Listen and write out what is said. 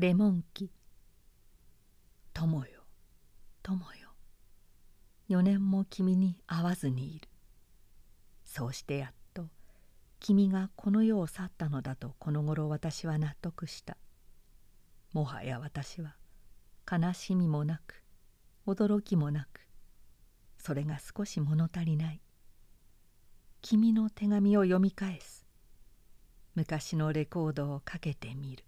レモン木。友よ。友よ。4年も君に会わずにいる。そうしてやっと君がこの世を去ったのだとこの頃私は納得した。もはや私は悲しみもなく驚きもなくそれが少し物足りない。君の手紙を読み返す。昔のレコードをかけてみる。